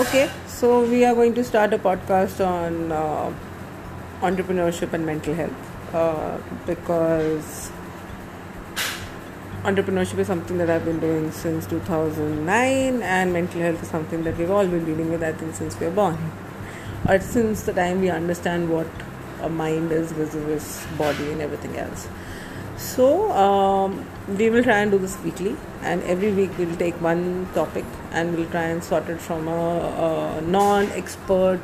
Okay, so we are going to start a podcast on uh, entrepreneurship and mental health uh, because entrepreneurship is something that I've been doing since 2009, and mental health is something that we've all been dealing with, I think, since we are born, or since the time we understand what a mind is versus body and everything else. So, um, we will try and do this weekly, and every week we'll take one topic and we'll try and sort it from a, a non expert,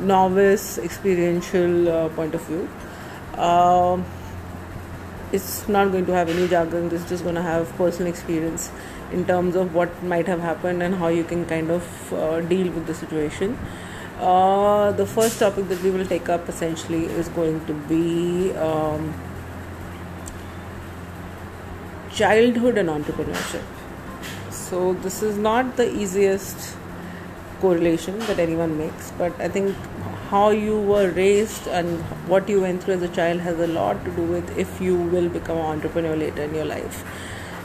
novice, experiential uh, point of view. Um, it's not going to have any jargon, it's just going to have personal experience in terms of what might have happened and how you can kind of uh, deal with the situation. Uh, the first topic that we will take up essentially is going to be um, childhood and entrepreneurship. So, this is not the easiest correlation that anyone makes, but I think how you were raised and what you went through as a child has a lot to do with if you will become an entrepreneur later in your life.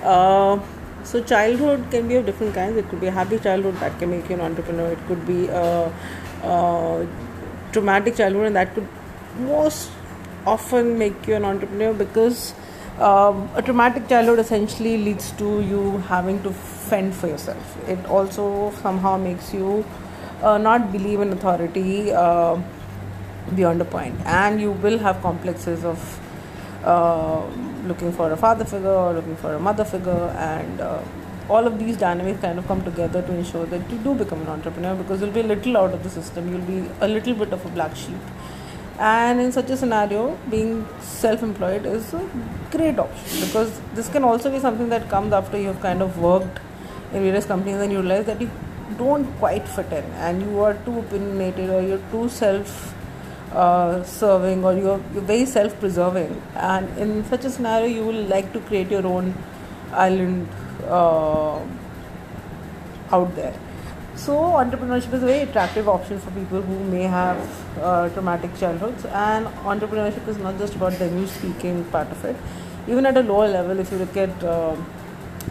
Uh, so, childhood can be of different kinds. It could be a happy childhood that can make you an entrepreneur, it could be a, a traumatic childhood, and that could most often make you an entrepreneur because um, a traumatic childhood essentially leads to you having to fend for yourself. It also somehow makes you uh, not believe in authority uh, beyond a point, and you will have complexes of uh, looking for a father figure or looking for a mother figure, and uh, all of these dynamics kind of come together to ensure that you do become an entrepreneur because you'll be a little out of the system, you'll be a little bit of a black sheep and in such a scenario being self-employed is a great option because this can also be something that comes after you've kind of worked in various companies and you realize that you don't quite fit in and you are too opinionated or you're too self uh, serving or you're, you're very self preserving and in such a scenario you will like to create your own island uh, out there so, entrepreneurship is a very attractive option for people who may have uh, traumatic childhoods, and entrepreneurship is not just about the English speaking part of it. Even at a lower level, if you look at uh,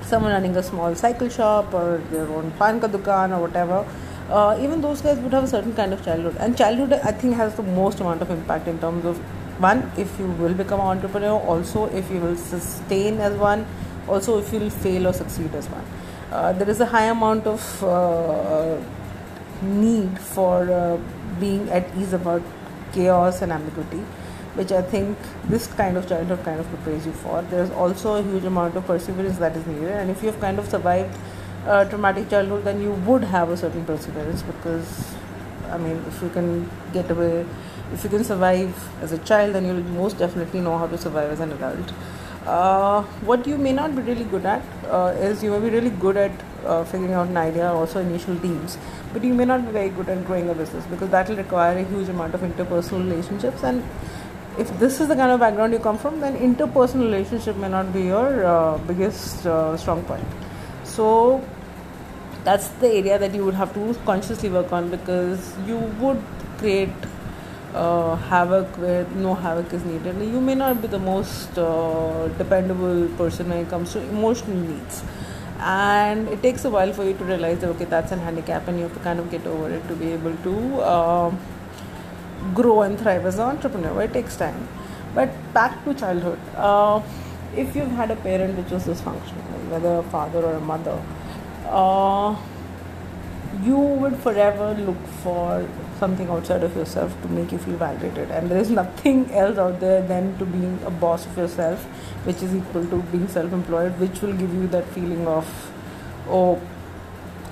someone running a small cycle shop or their own pan ka dukan or whatever, uh, even those guys would have a certain kind of childhood. And childhood, I think, has the most amount of impact in terms of one, if you will become an entrepreneur, also if you will sustain as one, also if you will fail or succeed as one. Uh, there is a high amount of uh, need for uh, being at ease about chaos and ambiguity which I think this kind of childhood kind of prepares you for. There's also a huge amount of perseverance that is needed, and if you have kind of survived a traumatic childhood, then you would have a certain perseverance because, I mean, if you can get away, if you can survive as a child, then you'll most definitely know how to survive as an adult. Uh, what you may not be really good at uh, is you may be really good at uh, figuring out an idea, also initial teams, but you may not be very good at growing a business because that will require a huge amount of interpersonal relationships. And if this is the kind of background you come from, then interpersonal relationship may not be your uh, biggest uh, strong point. So that's the area that you would have to consciously work on because you would create uh, havoc where no havoc is needed. You may not be the most uh, dependable person when it comes to emotional needs, and it takes a while for you to realize that okay, that's an handicap, and you have to kind of get over it to be able to uh, grow and thrive as an entrepreneur. It takes time. But back to childhood. Uh, if you've had a parent which was dysfunctional, whether a father or a mother, uh, you would forever look for something outside of yourself to make you feel validated and there is nothing else out there than to being a boss of yourself which is equal to being self-employed which will give you that feeling of oh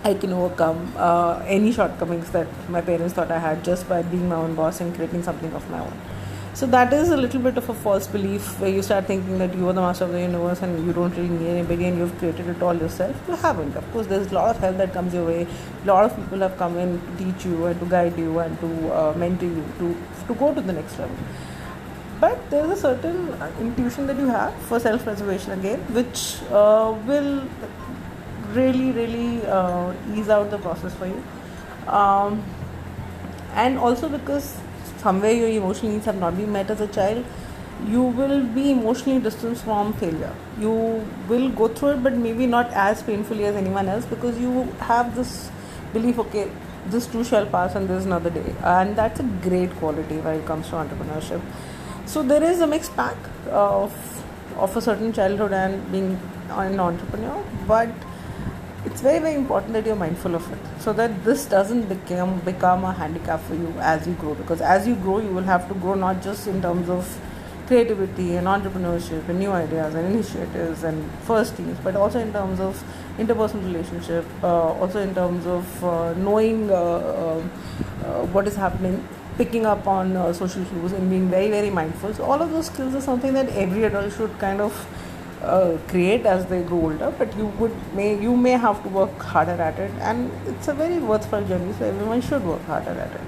I can overcome uh, any shortcomings that my parents thought I had just by being my own boss and creating something of my own. So that is a little bit of a false belief where you start thinking that you are the master of the universe and you don't really need anybody and you've created it all yourself. You haven't. Of course, there's a lot of help that comes your way. A lot of people have come in to teach you and to guide you and to uh, mentor you to to go to the next level. But there's a certain uh, intuition that you have for self-preservation again, which uh, will really, really uh, ease out the process for you. Um, and also because somewhere your emotional needs have not been met as a child, you will be emotionally distanced from failure. You will go through it, but maybe not as painfully as anyone else because you have this belief okay, this too shall pass and there's another day and that's a great quality when it comes to entrepreneurship so there is a mixed pack of of a certain childhood and being an entrepreneur but it's very very important that you're mindful of it so that this doesn't become become a handicap for you as you grow because as you grow you will have to grow not just in terms of creativity and entrepreneurship and new ideas and initiatives and first teams but also in terms of interpersonal relationship uh, also in terms of uh, knowing uh, uh, uh what is happening picking up on uh, social cues and being very very mindful. So all of those skills are something that every adult should kind of uh, create as they grow older but you would may you may have to work harder at it. And it's a very worthwhile journey so everyone should work harder at it